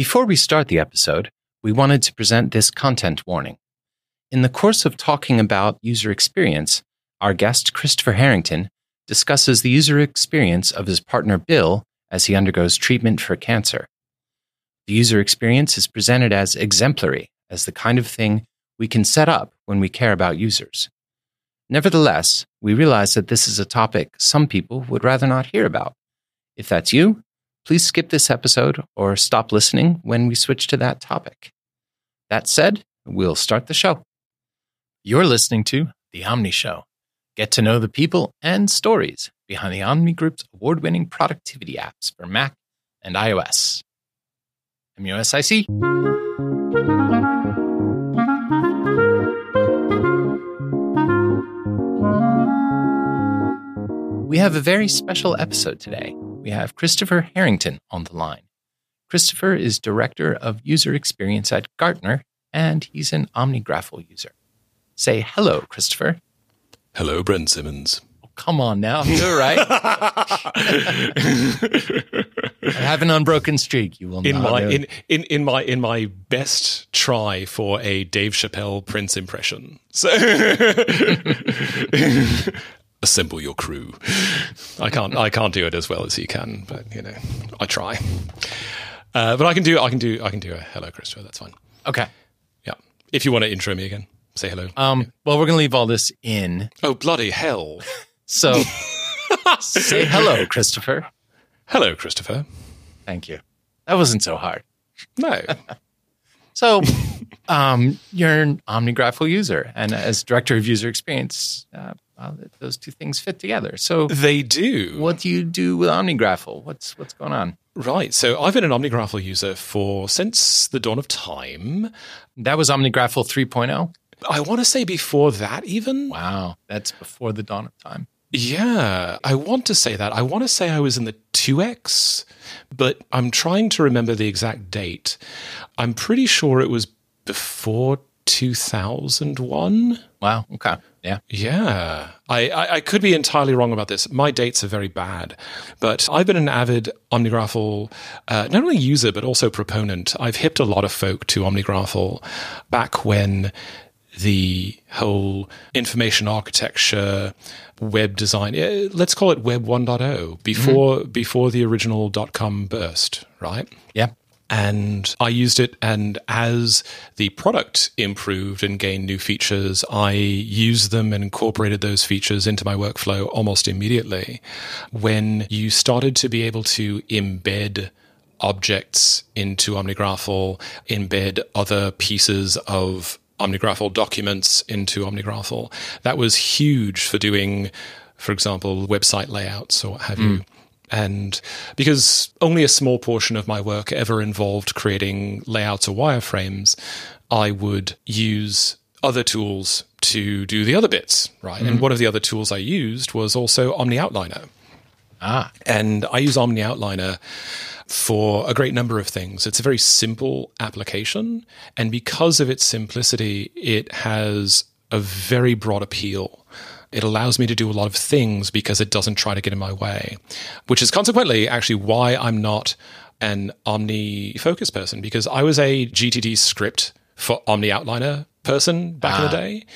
Before we start the episode, we wanted to present this content warning. In the course of talking about user experience, our guest, Christopher Harrington, discusses the user experience of his partner Bill as he undergoes treatment for cancer. The user experience is presented as exemplary, as the kind of thing we can set up when we care about users. Nevertheless, we realize that this is a topic some people would rather not hear about. If that's you, please skip this episode or stop listening when we switch to that topic. That said, we'll start the show. You're listening to The Omni Show. Get to know the people and stories behind the Omni Group's award winning productivity apps for Mac and iOS. MUSIC. We have a very special episode today. We have Christopher Harrington on the line. Christopher is Director of User Experience at Gartner, and he's an OmniGraffle user. Say hello, Christopher. Hello, Brent Simmons. Oh, come on now. You're right. I have an unbroken streak. You will in not my know. in, in in my in my best try for a Dave Chappelle Prince impression. So assemble your crew. I can't I can't do it as well as you can, but you know I try. Uh, but I can do I can do I can do a hello, Christopher. That's fine. Okay. Yeah. If you want to intro me again, say hello. Um, well, we're going to leave all this in. oh bloody hell! So say hello, Christopher. Hello, Christopher. Thank you. That wasn't so hard. No. So, um, you're an OmniGraffle user, and as director of user experience, uh, Uh, well, those two things fit together. So, they do. what do you do with OmniGraffle? What's what's going on? Right. So I've been an OmniGraffle user for since the dawn of time. That was OmniGraffle 3.0. I want to say before that, even. Wow, that's before the dawn of time. Yeah, I want to say that. I want to say I was in the 2X, but I'm trying to remember the exact date. I'm pretty sure it was before 2001. Wow. Okay. Yeah. Yeah, I, I, I could be entirely wrong about this. My dates are very bad, but I've been an avid OmniGraffle, uh, not only user, but also proponent. I've hipped a lot of folk to OmniGraffle back when the whole information architecture, web design, eh, let's call it Web 1.0, before, before the original dot com burst, right? Yeah. And I used it. And as the product improved and gained new features, I used them and incorporated those features into my workflow almost immediately. When you started to be able to embed objects into OmniGraffle, embed other pieces of OmniGraffle documents into OmniGraffle, that was huge for doing, for example, website layouts or what have you. And because only a small portion of my work ever involved creating layouts or wireframes, I would use other tools to do the other bits, right? And one of the other tools I used was also OmniOutliner. Ah. And I use OmniOutliner for a great number of things. It's a very simple application. And because of its simplicity, it has a very broad appeal. It allows me to do a lot of things because it doesn't try to get in my way, which is consequently actually why I'm not an OmniFocus person because I was a GTD script for OmniOutliner person back in the ah. day.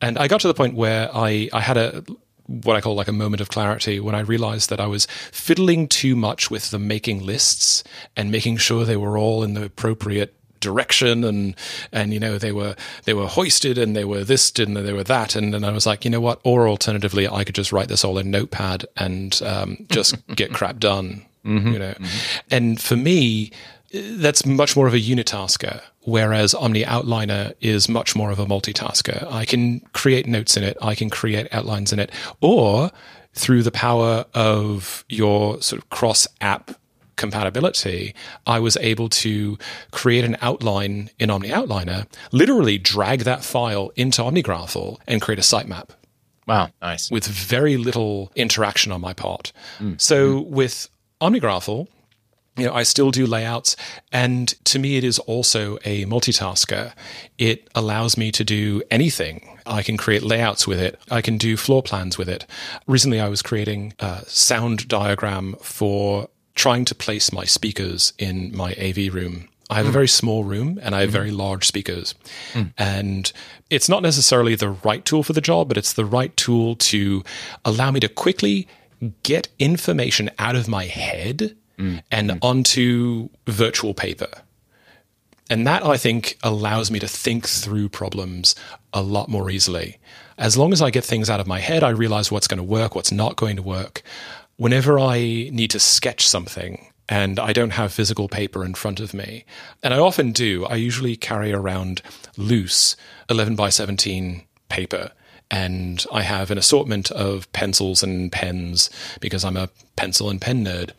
And I got to the point where I, I had a what I call like a moment of clarity when I realized that I was fiddling too much with the making lists and making sure they were all in the appropriate direction and and you know they were they were hoisted and they were this and they? Were that. And then I was like you know what? Or alternatively I could just write this all in notepad and um, just get crap done you know? And for me that's much more of a unitasker, whereas OmniOutliner is much more of a multitasker. I can create notes in it, I can create outlines in it, or through the power of your sort of cross app compatibility, I was able to create an outline in OmniOutliner, literally drag that file into OmniGraffle and create a sitemap Wow. Nice. with very little interaction on my part. Mm, so mm-hmm. with OmniGraffle, you know, I still do layouts, and to me, it is also a multitasker. It allows me to do anything. I can create layouts with it. I can do floor plans with it. Recently, I was creating a sound diagram for trying to place my speakers in my AV room I have mm. a very small room and I have mm. very large speakers. Mm. And it's not necessarily the right tool for the job, but it's the right tool to allow me to quickly get information out of my head mm. and mm. onto virtual paper. And that I think allows me to think through problems a lot more easily. As long as I get things out of my head, I realize what's going to work, what's not going to work. Whenever I need to sketch something, and I don't have physical paper in front of me. And I often do. I usually carry around loose 11 by 17 paper. And I have an assortment of pencils and pens because I'm a pencil and pen nerd.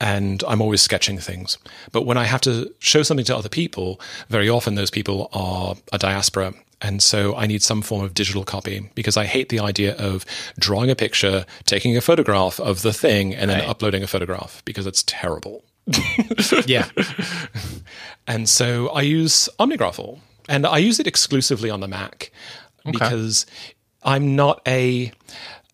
And I'm always sketching things. But when I have to show something to other people, very often those people are a diaspora and so I need some form of digital copy because I hate the idea of drawing a picture, taking a photograph of the thing, and then right. uploading a photograph because it's terrible. yeah. And so I use OmniGraffle and I use it exclusively on the Mac okay. because I'm not a,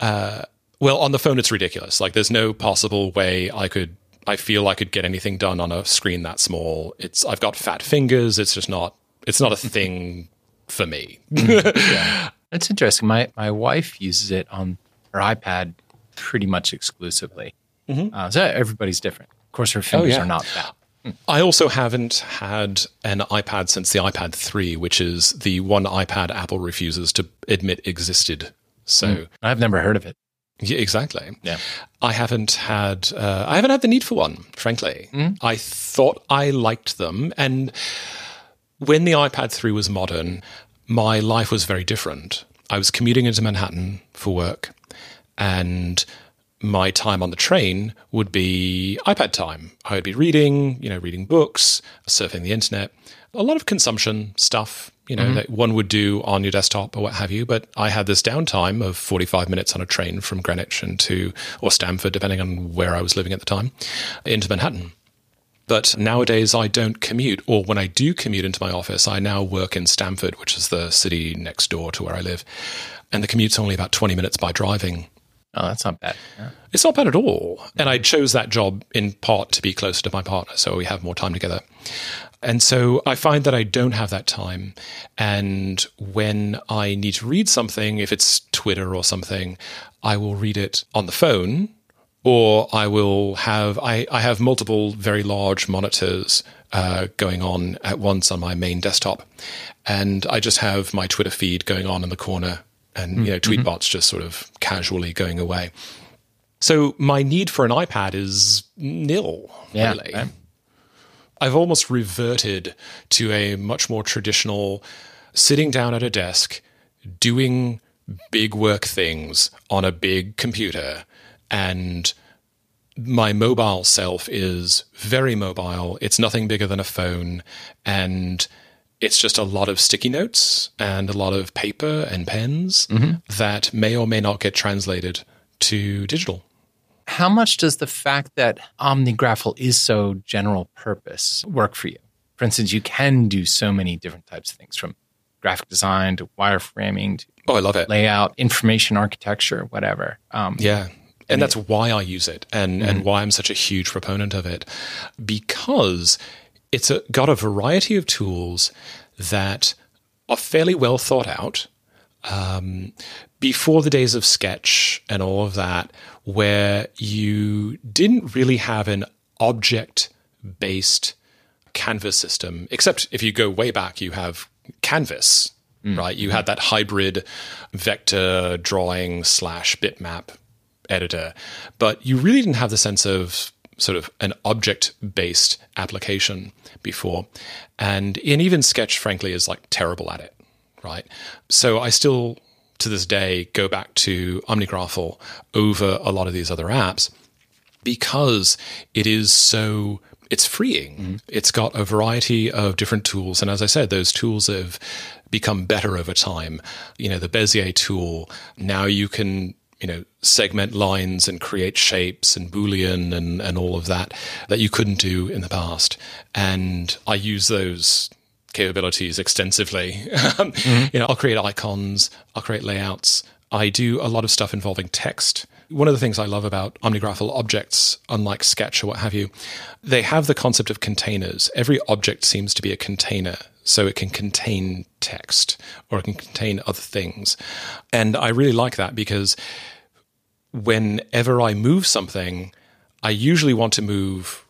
uh, well, on the phone, it's ridiculous. Like, there's no possible way I could I feel I could get anything done on a screen that small. It's I've got fat fingers. It's just not it's not a thing for me. yeah. That's interesting. My my wife uses it on her iPad pretty much exclusively. Mm-hmm. Uh, so everybody's different. Of course, her fingers oh, yeah. are not that. Hmm. I also haven't had an iPad since the iPad 3, which is the one iPad Apple refuses to admit existed. So mm. I've never heard of it. Yeah, exactly. Yeah, I haven't had uh, I haven't had the need for one. Frankly, mm. I thought I liked them, and when the iPad 3 was modern, my life was very different. I was commuting into Manhattan for work, and my time on the train would be iPad time. I would be reading, you know, reading books, surfing the internet, a lot of consumption stuff, you know, mm-hmm. that one would do on your desktop or what have you. But I had this downtime of 45 minutes on a train from Greenwich into, or Stamford, depending on where I was living at the time, into Manhattan. But nowadays, I don't commute, or when I do commute into my office, I now work in Stamford, which is the city next door to where I live. And the commute's only about 20 minutes by driving. Oh, that's not bad. Yeah. It's not bad at all. And I chose that job in part to be closer to my partner, so we have more time together. And so I find that I don't have that time. And when I need to read something, if it's Twitter or something, I will read it on the phone or I will have I, I have multiple very large monitors uh, going on at once on my main desktop, and I just have my Twitter feed going on in the corner, and you know mm-hmm. Tweetbots just sort of casually going away. So my need for an iPad is nil. Yeah, really. I've almost reverted to a much more traditional sitting down at a desk, doing big work things on a big computer and my mobile self is very mobile. It's nothing bigger than a phone, and it's just a lot of sticky notes and a lot of paper and pens mm-hmm. that may or may not get translated to digital. How much does the fact that OmniGraffle is so general purpose work for you? For instance, you can do so many different types of things from graphic design to wireframing to oh, I love it. layout, information architecture, whatever. Um, yeah and that's why I use it and, mm and why I'm such a huge proponent of it because it's a, got a variety of tools that are fairly well thought out. Um, before the days of Sketch and all of that, where you didn't really have an object based canvas system, except if you go way back, you have Canvas, mm. right? You had that hybrid vector drawing slash bitmap editor, but you really didn't have the sense of sort of an object based application before. And, and even Sketch, frankly, is like terrible at it, right? So I still, to this day, go back to OmniGraffle over a lot of these other apps because it is so it's freeing. Mm-hmm. It's got a variety of different tools. And as I said, those tools have become better over time. You know, the Bezier tool, now you can you know segment lines and create shapes and boolean and and all of that that you couldn't do in the past. And i use those capabilities extensively. Mm-hmm. you know i'll create icons i'll create layouts. I do a lot of stuff involving text One of the things I love about OmniGraffle objects, unlike Sketch or what have you, they have the concept of containers. Every object seems to be a container. So it can contain text or it can contain other things. And I really like that because whenever I move something, I usually want to move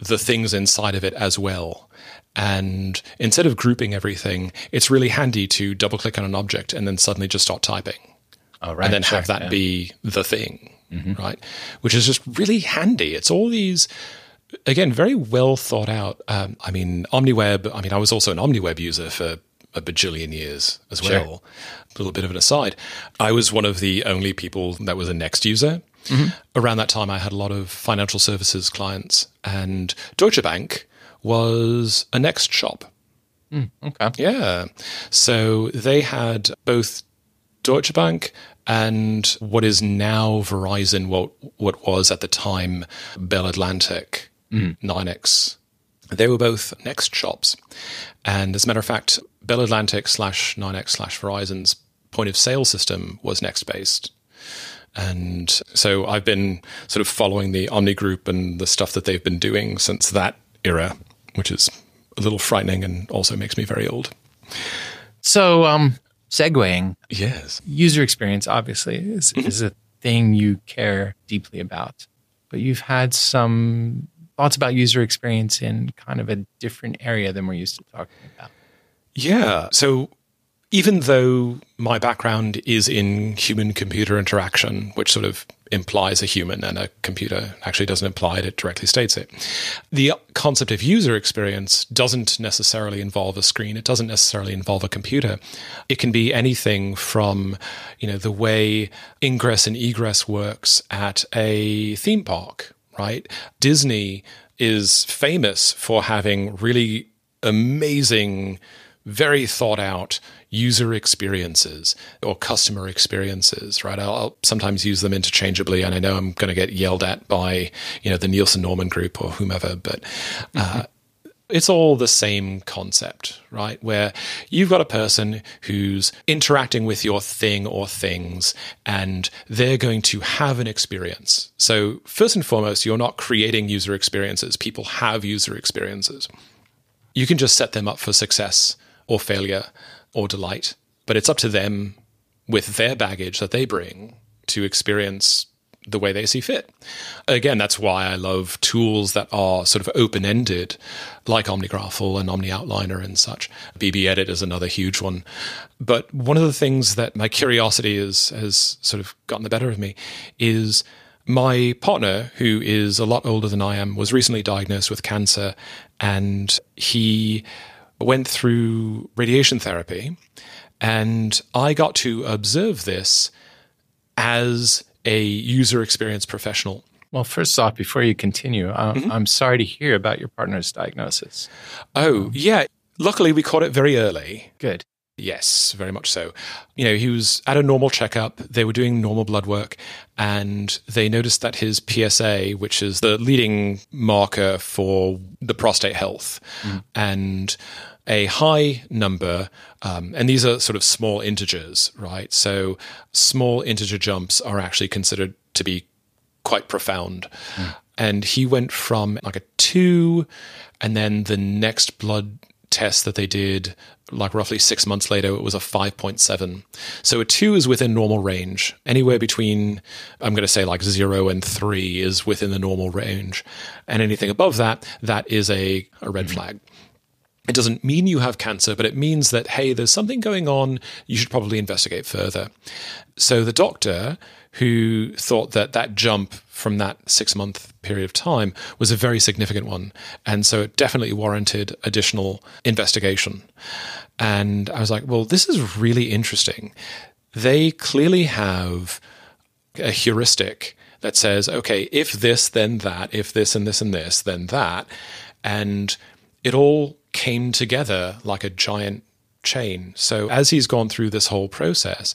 the things inside of it as well. And instead of grouping everything, it's really handy to double click on an object and then suddenly just start typing. Oh, right, and then sure, have that yeah. be the thing, mm-hmm. right? Which is just really handy. It's all these, again, very well thought out. Um, I mean, OmniWeb, I mean, I was also an OmniWeb user for a bajillion years as Sure. well. A little bit of an aside. I was one of the only people that was a NeXT user. Mm-hmm. Around that time, I had a lot of financial services clients, and Deutsche Bank was a NeXT shop. Mm, okay. Yeah. So they had both Deutsche Bank and what is now Verizon, what what was at the time Bell Atlantic, NYNEX. They were both NeXT shops. And as a matter of fact, Bell Atlantic slash NYNEX slash Verizon's point of sale system was NeXT based. And so I've been sort of following the Omni Group and the stuff that they've been doing since that era, which is a little frightening and also makes me very old. So, um, segueing, Yes. user experience obviously is, mm-hmm. is a thing you care deeply about, but you've had some thoughts about user experience in kind of a different area than we're used to talking about. Yeah. So even though my background is in human computer interaction, which sort of implies a human and a computer actually doesn't imply it, it directly states it. The concept of user experience doesn't necessarily involve a screen. It doesn't necessarily involve a computer. It can be anything from, you know, the way ingress and egress works at a theme park, right? Disney is famous for having really amazing, very thought out user experiences or customer experiences, right? I'll, I'll sometimes use them interchangeably, and I know I'm going to get yelled at by you know the Nielsen Norman Group or whomever, but. Uh, it's all the same concept, right? Where you've got a person who's interacting with your thing or things and they're going to have an experience. So, first and foremost, you're not creating user experiences, people have user experiences. You can just set them up for success or failure or delight, but it's up to them with their baggage that they bring to experience the way they see fit. Again, that's why I love tools that are sort of open ended, like OmniGraffle and OmniOutliner and such. BBEdit is another huge one. But one of the things that my curiosity is, has sort of gotten the better of me is my partner, who is a lot older than I am, was recently diagnosed with cancer and he went through radiation therapy. And I got to observe this as a user experience professional. Well, first off, before you continue, I, I'm sorry to hear about your partner's diagnosis. Oh, yeah. Luckily, we caught it very early. Good. Yes, very much so. You know, he was at a normal checkup. They were doing normal blood work, and they noticed that his PSA, which is the leading marker for the prostate health, and a high number, um, and these are sort of small integers, right? So small integer jumps are actually considered to be quite profound. And he went from like a two, and then the next blood test that they did, like roughly six months later, it was a 5.7. So a two is within normal range. Anywhere between, I'm going to say like zero and three is within the normal range. And anything above that, that is a, a red mm-hmm. flag. It doesn't mean you have cancer, but it means that, hey, there's something going on. You should probably investigate further. So the doctor who thought that that jump from that six month period of time was a very significant one. And so it definitely warranted additional investigation. And I was like, well, this is really interesting. They clearly have a heuristic that says, okay, if this, then that, if this and this and this, then that. And it all came together like a giant chain. So as he's gone through this whole process,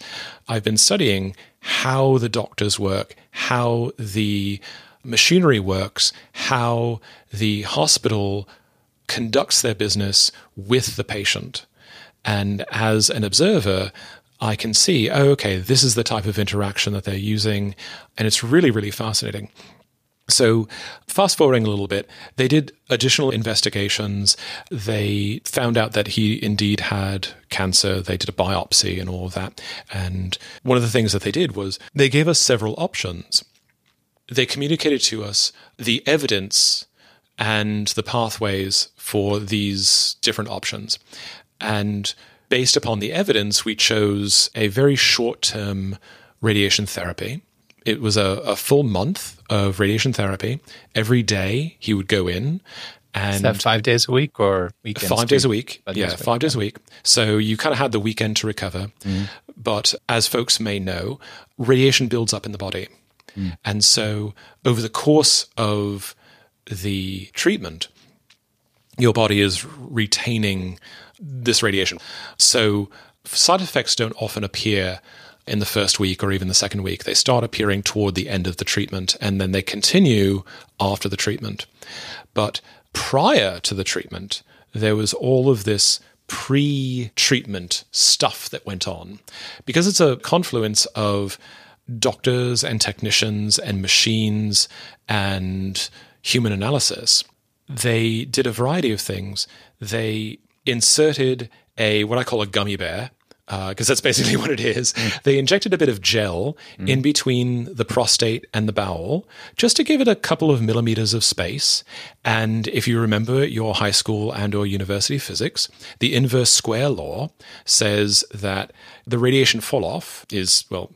I've been studying how the doctors work, how the machinery works, how the hospital conducts their business with the patient. And as an observer, I can see, oh, okay, this is the type of interaction that they're using. And it's really, really fascinating. So, fast forwarding a little bit, they did additional investigations. They found out that he indeed had cancer. They did a biopsy and all of that. And one of the things that they did was they gave us several options. They communicated to us the evidence and the pathways for these different options. And based upon the evidence, we chose a very short term radiation therapy it was a, a full month of radiation therapy. Every day he would go in and Is that five days a week or weekends? Five days a week. Five yeah, days a week, five days a week. So you kind of had the weekend to recover. Mm-hmm. But as folks may know, radiation builds up in the body. Mm. And so over the course of the treatment, your body is retaining this radiation. So side effects don't often appear in the first week or even the second week. They start appearing toward the end of the treatment and then they continue after the treatment. But prior to the treatment, there was all of this pre treatment stuff that went on because it's a confluence of doctors and technicians and machines and human analysis. They did a variety of things. They inserted a what I call a gummy bear Uh, because that's basically what it is. Mm. They injected a bit of gel mm. in between the prostate and the bowel just to give it a couple of millimeters of space. And if you remember your high school and or university physics, the inverse square law says that the radiation fall off is well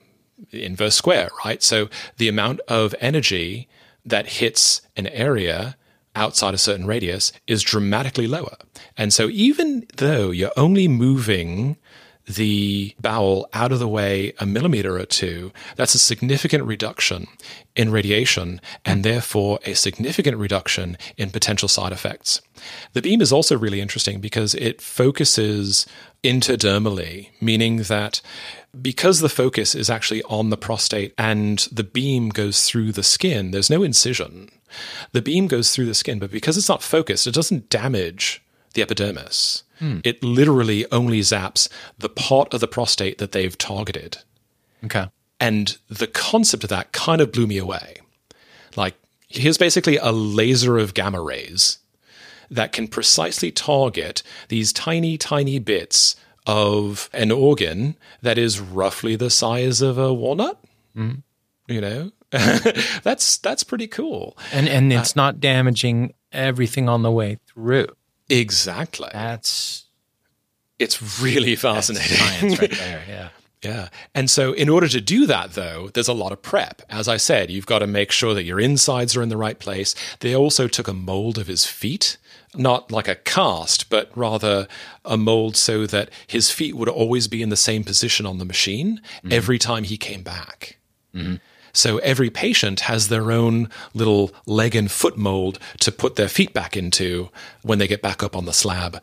inverse square, right? So the amount of energy that hits an area outside a certain radius is dramatically lower. And so even though you're only moving the bowel out of the way a millimeter or two, that's a significant reduction in radiation and therefore a significant reduction in potential side effects. The beam is also really interesting because it focuses interdermally, meaning that because the focus is actually on the prostate and the beam goes through the skin, there's no incision. The beam goes through the skin, but because it's not focused, it doesn't damage the epidermis. Hmm. It literally only zaps the part of the prostate that they've targeted. Okay. And the concept of that kind of blew me away. Like, here's basically a laser of gamma rays that can precisely target these tiny, tiny bits of an organ that is roughly the size of a walnut. Mm-hmm. You know, that's that's pretty cool. And and it's uh, not damaging everything on the way through. Exactly. That's It's really fascinating. science right there. Yeah. Yeah. And so, in order to do that, though, there's a lot of prep. As I said, you've got to make sure that your insides are in the right place. They also took a mold of his feet, not like a cast, but rather a mold so that his feet would always be in the same position on the machine mm-hmm. every time he came back. Mm-hmm. So every patient has their own little leg and foot mold to put their feet back into when they get back up on the slab.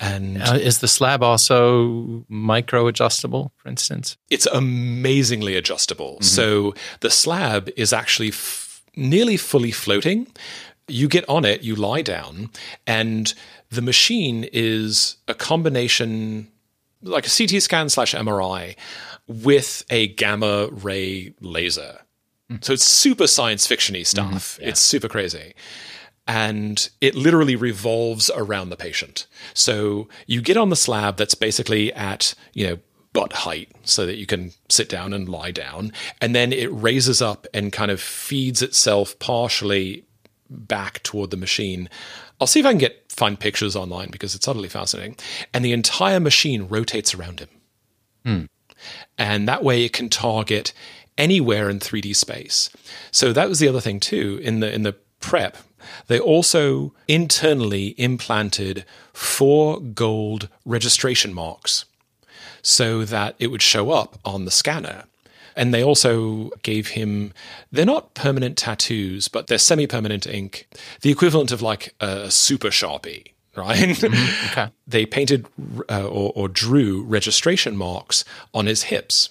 And Uh, is the slab also micro adjustable, for instance? it's amazingly adjustable. So the slab is actually f- nearly fully floating. You get on it, you lie down, and the machine is a combination, like a CT scan slash MRI, with a gamma ray laser. Mm-hmm. So it's super science fictiony mm-hmm. stuff. It's super crazy and it literally revolves around the patient. So you get on the slab that's basically at, you know, butt height so that you can sit down and lie down. And then it raises up and kind of feeds itself partially back toward the machine. I'll see if I can get find pictures online because it's utterly fascinating. And the entire machine rotates around him. Hmm. And that way it can target anywhere in 3D space. So that was the other thing too in the in the prep. They also internally implanted four gold registration marks so that it would show up on the scanner. And they also gave him, they're not permanent tattoos, but they're semi permanent ink, the equivalent of like a super sharpie, right? Okay. they painted uh, or, or drew registration marks on his hips.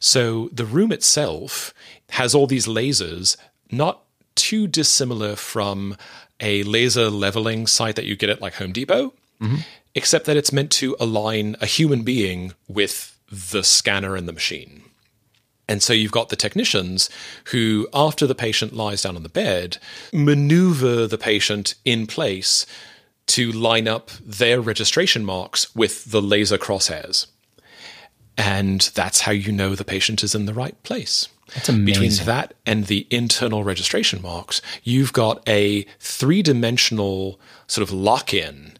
So the room itself has all these lasers, not too dissimilar from a laser leveling site that you get at like Home Depot, mm-hmm. except that it's meant to align a human being with the scanner and the machine. And so you've got the technicians who, after the patient lies down on the bed, maneuver the patient in place to line up their registration marks with the laser crosshairs. And that's how you know the patient is in the right place. That's amazing. Between that and the internal registration marks, you've got a three dimensional sort of lock in.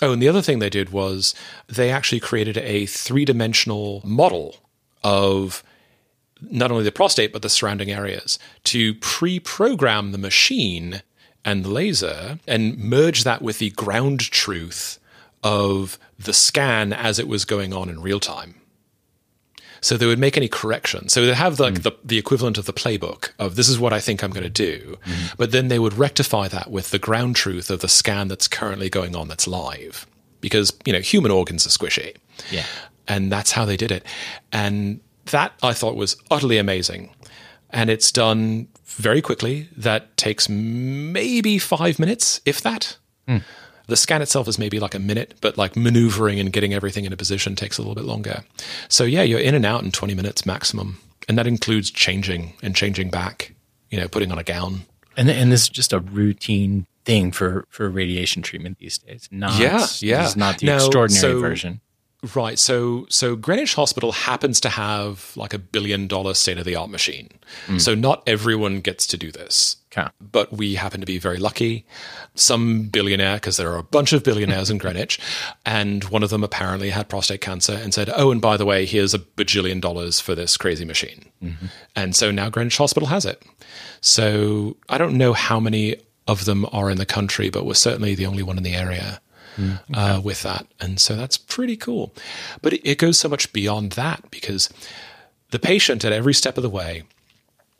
Oh, and the other thing they did was they actually created a three dimensional model of not only the prostate, but the surrounding areas to pre program the machine and the laser and merge that with the ground truth of the scan as it was going on in real time. So they would make any corrections. So they have like mm. the, the equivalent of the playbook of this is what I think I'm going to do. Mm. But then they would rectify that with the ground truth of the scan that's currently going on that's live. Because, you know, human organs are squishy. Yeah. And that's how they did it. And that I thought was utterly amazing. And it's done very quickly. That takes maybe five minutes, if that. Mm. The scan itself is maybe like a minute, but like maneuvering and getting everything in a position takes a little bit longer. So yeah, you're in and out in 20 minutes maximum. And that includes changing and changing back, you know, putting on a gown. And, and this is just a routine thing for, for radiation treatment these days. Not, yeah, yeah. This is not the now, extraordinary so, version. Right. So so Greenwich Hospital happens to have like a billion dollar state of the art machine. Mm. So not everyone gets to do this. Okay. But we happen to be very lucky. Some billionaire, because there are a bunch of billionaires in Greenwich, and one of them apparently had prostate cancer and said, Oh, and by the way, here's a bajillion dollars for this crazy machine. Mm-hmm. And so now Greenwich Hospital has it. So I don't know how many of them are in the country, but we're certainly the only one in the area mm, okay. uh, with that. And so that's pretty cool. But it, it goes so much beyond that because the patient at every step of the way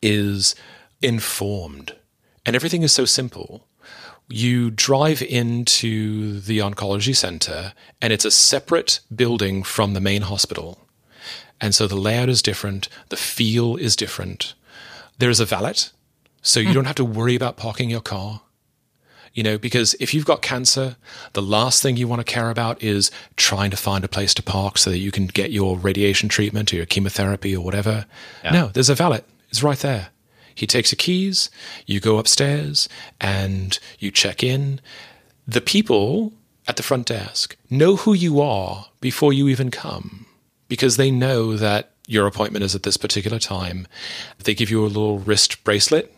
is informed and everything is so simple. You drive into the oncology center and it's a separate building from the main hospital. And so the layout is different, the feel is different. There is a valet, so you hmm. don't have to worry about parking your car. You know, because if you've got cancer, the last thing you want to care about is trying to find a place to park so that you can get your radiation treatment or your chemotherapy or whatever. Yeah. No, there's a valet. It's right there. He takes your keys, you go upstairs, and you check in. The people at the front desk know who you are before you even come because they know that your appointment is at this particular time. They give you a little wrist bracelet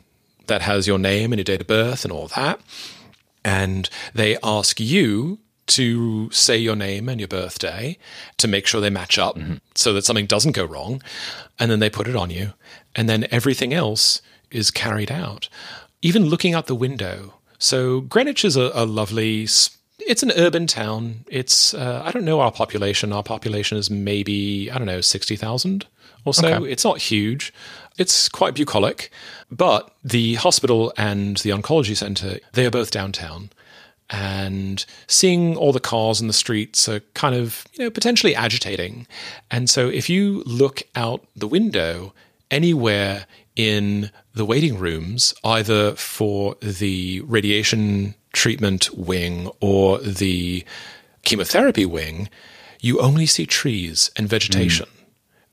that has your name and your date of birth and all that and they ask you to say your name and your birthday to make sure they match up mm-hmm. so that something doesn't go wrong. And then they put it on you. And then everything else is carried out. Even looking out the window. So Greenwich is a, a lovely, it's an urban town. It's, uh, I don't know our population. Our population is maybe, I don't know, 60,000 or so. Okay. It's not huge. It's quite bucolic, but the hospital and the oncology center, they are both downtown. And seeing all the cars in the streets are kind of, you know, potentially agitating. And so if you look out the window anywhere in the waiting rooms, either for the radiation treatment wing or the chemotherapy wing, you only see trees and vegetation. Mm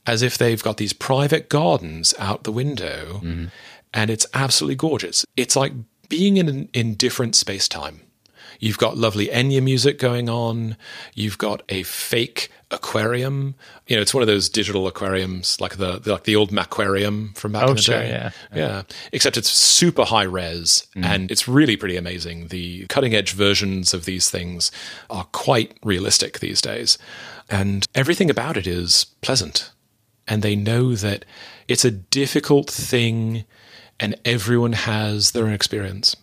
as if they've got these private gardens out the window, mm-hmm. and it's absolutely gorgeous. It's like being in an indifferent space time. You've got lovely Enya music going on. You've got a fake aquarium. You know, it's one of those digital aquariums, like the, like the old Macquarium from back oh, in the sure, day. Yeah. yeah, Except it's super high res, mm. and it's really pretty amazing. The cutting edge versions of these things are quite realistic these days, and everything about it is pleasant and they know that it's a difficult thing and everyone has their own experience.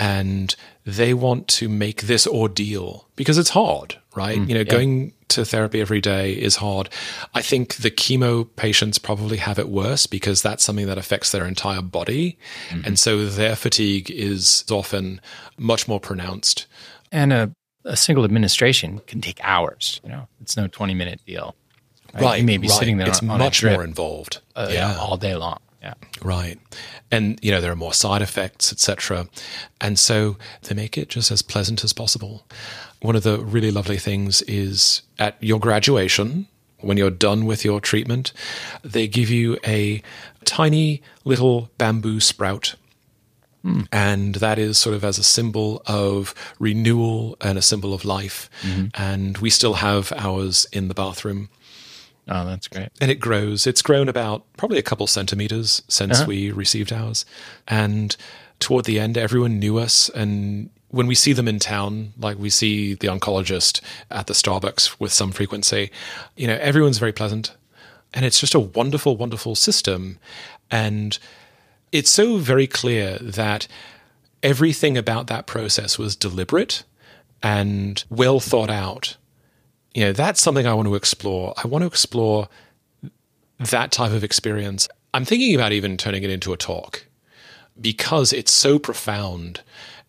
And they want to make this ordeal because it's hard, right? Mm, you know, yeah. going to therapy every day is hard. I think the chemo patients probably have it worse because that's something that affects their entire body. Mm-hmm. And so their fatigue is often much more pronounced. And a, a single administration can take hours. You know, it's no 20 minute deal. Right. You may be right. sitting there it's on much more involved. Uh, yeah. all day long. Yeah. Right. And you know there are more side effects, etc. And so they make it just as pleasant as possible. One of the really lovely things is at your graduation, when you're done with your treatment, they give you a tiny little bamboo sprout. And that is sort of as a symbol of renewal and a symbol of life. And we still have ours in the bathroom. Oh, that's great. And it grows. It's grown about probably a couple centimeters since Uh-huh. we received ours. And toward the end, everyone knew us. And when we see them in town, like we see the oncologist at the Starbucks with some frequency, you know, everyone's very pleasant. And it's just a wonderful, wonderful system. And it's so very clear that everything about that process was deliberate and well thought out. You know, that's something I want to explore. I want to explore that type of experience. I'm thinking about even turning it into a talk because it's so profound.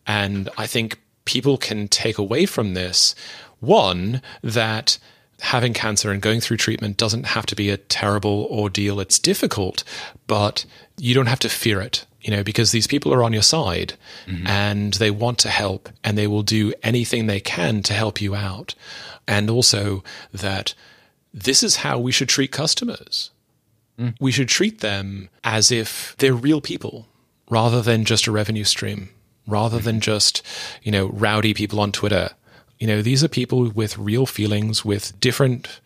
And I think people can take away from this one, that having cancer and going through treatment doesn't have to be a terrible ordeal. It's difficult, but you don't have to fear it, you know, because these people are on your side mm-hmm. and they want to help and they will do anything they can to help you out. And also that this is how we should treat customers. Mm. We should treat them as if they're real people rather than just a revenue stream, rather mm-hmm. than just, you know, rowdy people on Twitter. You know, these are people with real feelings, with different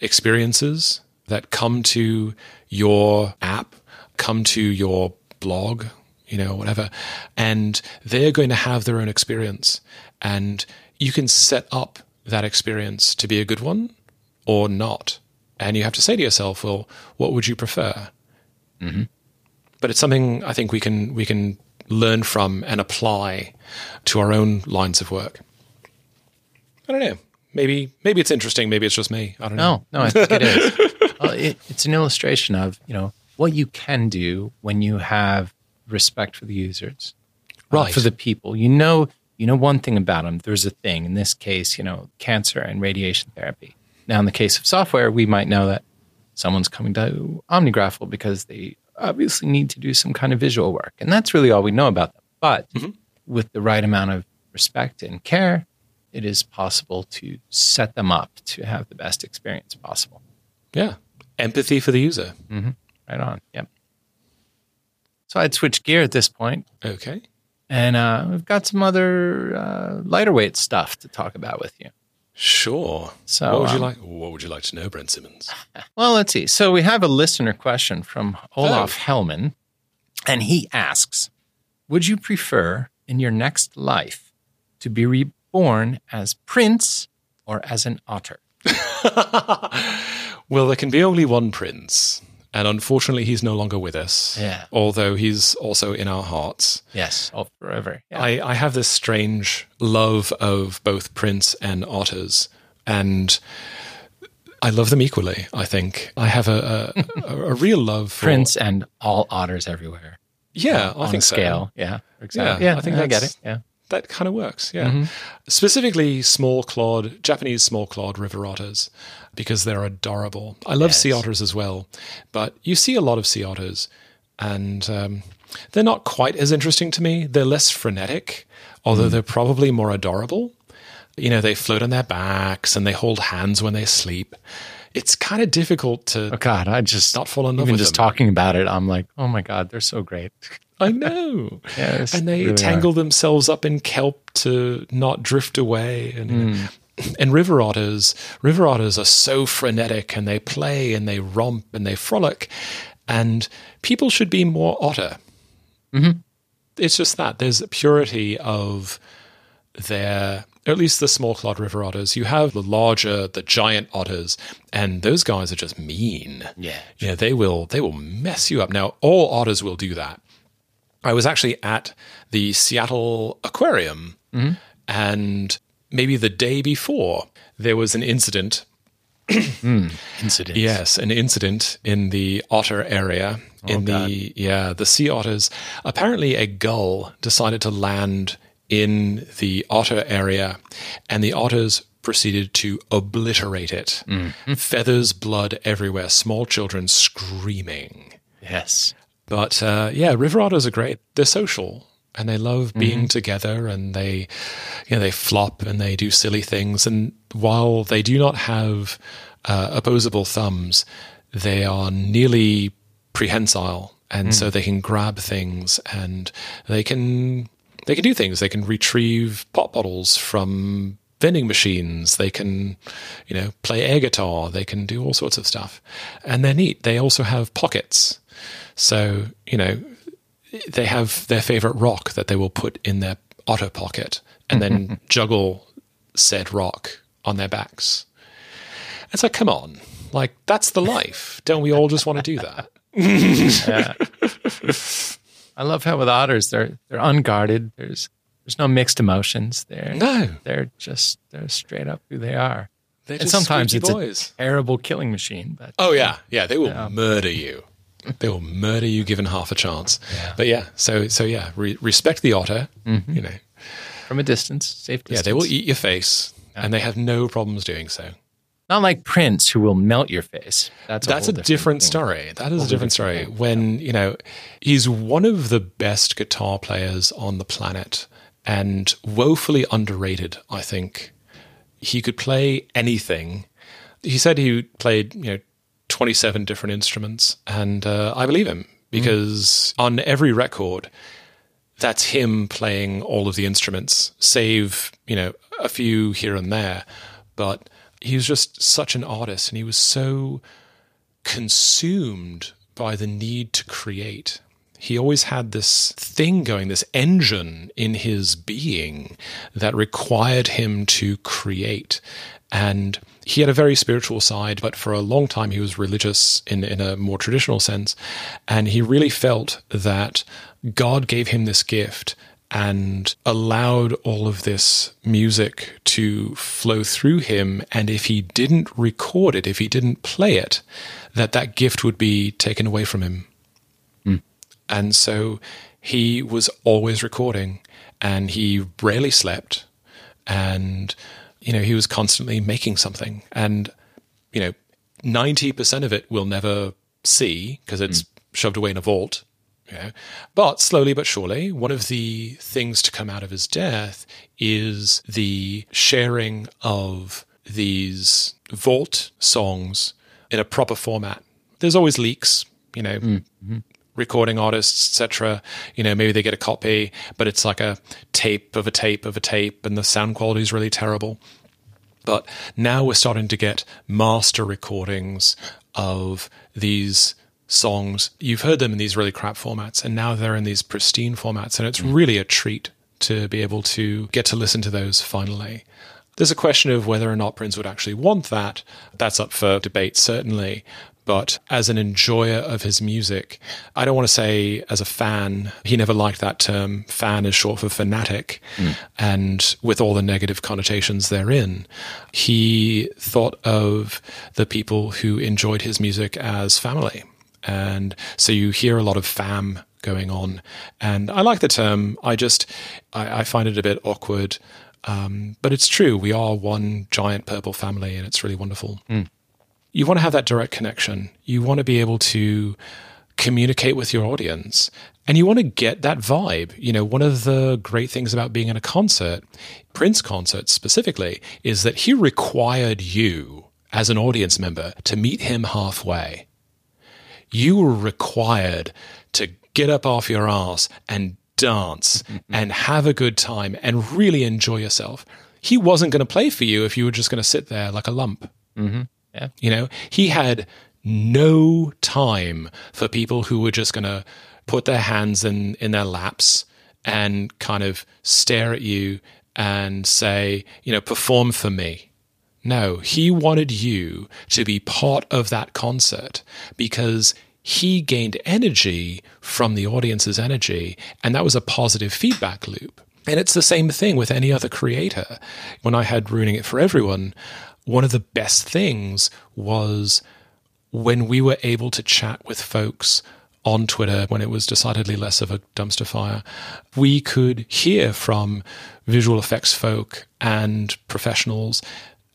experiences that come to your app, come to your blog, you know, whatever, and they're going to have their own experience. And you can set up that experience to be a good one or not. And you have to say to yourself, well, what would you prefer? Mm-hmm. but it's something I think we can we can learn from and apply to our own lines of work. I don't know. Maybe maybe it's interesting. Maybe it's just me. I don't know. No, no, I think it is. well, it, it's an illustration of you know what you can do when you have respect for the users, uh, Right. for the people. You know, you know one thing about them. There's a thing. In this case, you know, cancer and radiation therapy. Now, in the case of software, we might know that someone's coming to OmniGraffle because they obviously need to do some kind of visual work, and that's really all we know about them. But with the right amount of respect and care, it is possible to set them up to have the best experience possible. Yeah. Empathy for the user. Right on. Yep. So I'd switch gear at this point, Okay. and uh, we've got some other uh, lighter weight stuff to talk about with you. Sure. So, what would you um, like? What would you like to know, Brent Simmons? Well, let's see. So we have a listener question from Olof Hellman, and he asks Would you prefer in your next life to be reborn as Prince or as an otter? Well, there can be only one prince, and unfortunately, he's no longer with us. Yeah. Although he's also in our hearts. Yes, all forever. Yeah. I, I have this strange love of both Prince and otters, and I love them equally. I think I have a a, a, a real love for Prince and all otters everywhere. Yeah, I on think a so. scale. Yeah, exactly. Yeah, Yeah, I think I get it. Yeah. That kind of works. Yeah, mm-hmm. specifically small clawed Japanese small clawed river otters because they're adorable. I love sea otters as well, but you see a lot of sea otters, and um, they're not quite as interesting to me. They're less frenetic, although they're probably more adorable. You know, they float on their backs and they hold hands when they sleep. It's kind of difficult to. Oh God, I just Not fall in love even just them. talking about it. I'm like, oh my God, they're so great. I know. Yes, and they really tangle themselves up in kelp to not drift away. And Hmm. And river otters, river otters are so frenetic, and they play and they romp and they frolic, and people should be more otter. Mm-hmm. It's just that there's a purity of their. Or at least the small clawed river otters. You have the larger, the giant otters, and those guys are just mean. Yeah. Yeah, they will they will mess you up. Now, all otters will do that. I was actually at the Seattle Aquarium, and maybe the day before there was an incident. Incident? Yes, an incident in the otter area. in the yeah, the sea otters. Apparently, a gull decided to land in the otter area, and the otters proceeded to obliterate it. Feathers, blood everywhere. Small children screaming. Yes. But uh, yeah, river otters are great. They're social and they love being together and they, you know, they flop and they do silly things. And while they do not have uh, opposable thumbs, they are nearly prehensile, and mm. so they can grab things and they can they can do things. They can retrieve pop bottles from vending machines. They can, you know, play air guitar. They can do all sorts of stuff, and they're neat. They also have pockets, so you know, they have their favorite rock that they will put in their otter pocket and then juggle said rock on their backs. It's like, come on, like that's the life. Don't we all just want to do that? yeah. I love how with otters they're they're unguarded. There's there's no mixed emotions. They're no. They're just they're straight up who they are. They're and sometimes it's boys. a terrible killing machine. But oh yeah, yeah, they will yeah. murder you. They will murder you given half a chance. Yeah. But yeah, so so yeah, re- respect the otter. Mm-hmm. You know, from a distance, safe distance. Yeah, they will eat your face, yeah. and they have no problems doing so. Not like Prince, who will melt your face. That's a that's a different, different story. That is a different story. When you know he's one of the best guitar players on the planet, and woefully underrated. I think he could play anything. He said he played you know twenty seven different instruments, and uh, I believe him because mm. on every record that's him playing all of the instruments, save, you know, a few here and there. But he was just such an artist and he was so consumed by the need to create. He always had this thing going, this engine in his being that required him to create. And he had a very spiritual side, but for a long time he was religious in, in a more traditional sense. And he really felt that God gave him this gift and allowed all of this music to flow through him. And if he didn't record it, if he didn't play it, that that gift would be taken away from him. Mm. And so he was always recording and he rarely slept. And, you know, he was constantly making something. And, you know, 90% of it we'll never see because it's mm. shoved away in a vault but slowly but surely, one of the things to come out of his death is the sharing of these vault songs in a proper format. There's always leaks, you know, mm-hmm. Recording artists, etc. You know, maybe they get a copy, but it's like a tape of a tape of a tape, and the sound quality is really terrible. But now we're starting to get master recordings of these songs. You've heard them in these really crap formats, and now they're in these pristine formats, and it's mm. really a treat to be able to get to listen to those finally. There's a question of whether or not Prince would actually want that. That's up for debate, certainly. But as an enjoyer of his music, I don't want to say as a fan, he never liked that term. Fan is short for fanatic. Mm. And with all the negative connotations therein, he thought of the people who enjoyed his music as family and so you hear a lot of fam going on. And I like the term. I just, I, I find it a bit awkward. Um, but it's true. We are one giant purple family, and it's really wonderful. Mm. You want to have that direct connection. You want to be able to communicate with your audience and you want to get that vibe. You know, one of the great things about being in a concert, Prince concert specifically, is that he required you as an audience member to meet him halfway you were required to get up off your ass and dance mm-hmm. and have a good time and really enjoy yourself. He wasn't going to play for you if you were just going to sit there like a lump. Mm-hmm. Yeah. You know, he had no time for people who were just going to put their hands in, in their laps and kind of stare at you and say, you know, perform for me. No, he wanted you to be part of that concert because he gained energy from the audience's energy, and that was a positive feedback loop. And it's the same thing with any other creator. When I had Ruining It for Everyone, one of the best things was when we were able to chat with folks on Twitter when it was decidedly less of a dumpster fire, we could hear from visual effects folk and professionals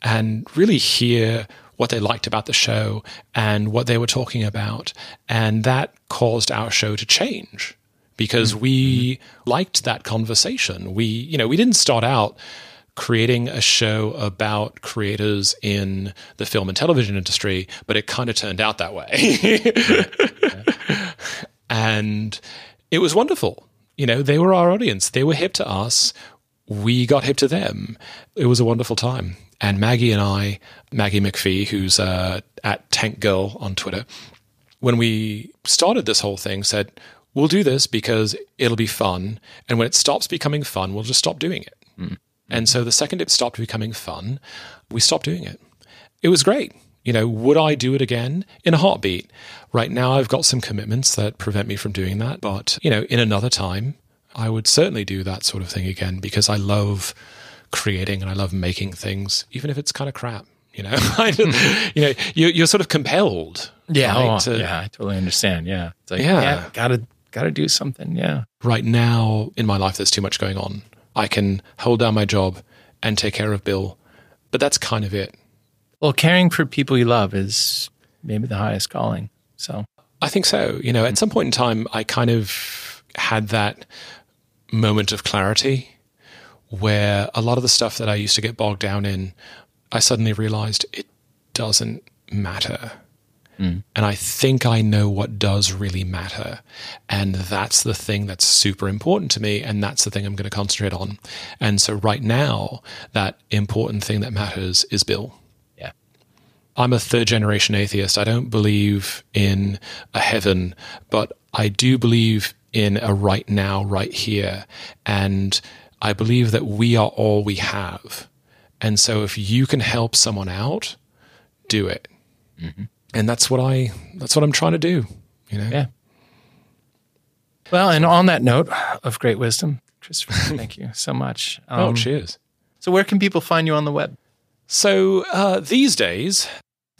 and really hear what they liked about the show and what they were talking about. And that caused our show to change because mm-hmm. we liked that conversation. We, you know, we didn't start out creating a show about creators in the film and television industry, but it kind of turned out that way. and it was wonderful. You know, they were our audience. They were hip to us. We got hip to them. It was a wonderful time. And Maggie and I, Maggie McFee, who's uh, at Tank Girl on Twitter, when we started this whole thing, said, we'll do this because it'll be fun. And when it stops becoming fun, we'll just stop doing it. Mm. And so the second it stopped becoming fun, we stopped doing it. It was great. You know, would I do it again? In a heartbeat. Right now, I've got some commitments that prevent me from doing that. But, you know, in another time, I would certainly do that sort of thing again because I love creating and I love making things, even if it's kind of crap. You know, hmm. you know, you're, you're, sort of compelled. Yeah, right, oh, to, yeah, I totally understand. Yeah, it's like, yeah, yeah, gotta gotta do something. Yeah. Right now in my life, there's too much going on. I can hold down my job and take care of Bill, but that's kind of it. Well, caring for people you love is maybe the highest calling. So I think so. You know, at some point in time, I kind of had that moment of clarity where a lot of the stuff that I used to get bogged down in, I suddenly realized it doesn't matter. Mm. And I think I know what does really matter. And that's the thing that's super important to me. And that's the thing I'm going to concentrate on. And so right now, that important thing that matters is Bill. Yeah. I'm a third generation atheist. I don't believe in a heaven, but I do believe in a right now, right here. And I believe that we are all we have. And so if you can help someone out, do it. Mm-hmm. And that's what I that's what I'm trying to do, you know. Yeah. Well, and on that note of great wisdom, Christopher, thank you so much. Oh, um, oh, cheers. So where can people find you on the web? So uh, these days,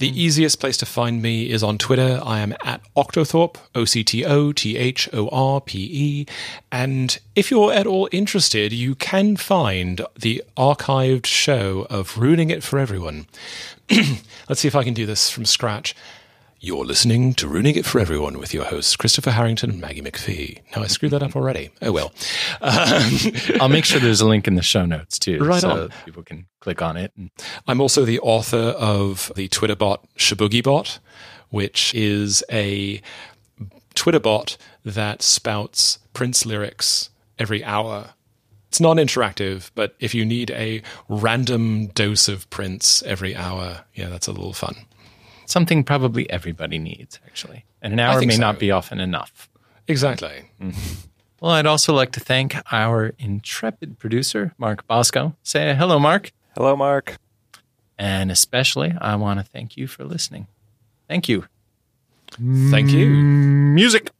the hmm. easiest place to find me is on Twitter. I am at Octothorpe, O C T O T H O R P E. And if you're at all interested, you can find the archived show of Ruining It for Everyone. Let's see if I can do this from scratch. You're listening to Ruining It for Everyone with your hosts, Christopher Harrington and Maggie McFee. Now, I screwed that up already. Oh, well. Um, I'll make sure there's a link in the show notes, too. Right so on. people can click on it. I'm also the author of the Twitter bot Shaboogie Bot, which is a Twitter bot that spouts Prince lyrics every hour it's non interactive, but if you need a random dose of Prince every hour, yeah, that's a little fun something probably everybody needs, actually. And an hour may so. not be often enough. Exactly. Mm-hmm. Well, I'd also like to thank our intrepid producer, Mark Boszko. Say hello, Mark. Hello, Mark. And especially, I want to thank you for listening. Thank you. Thank you. Music.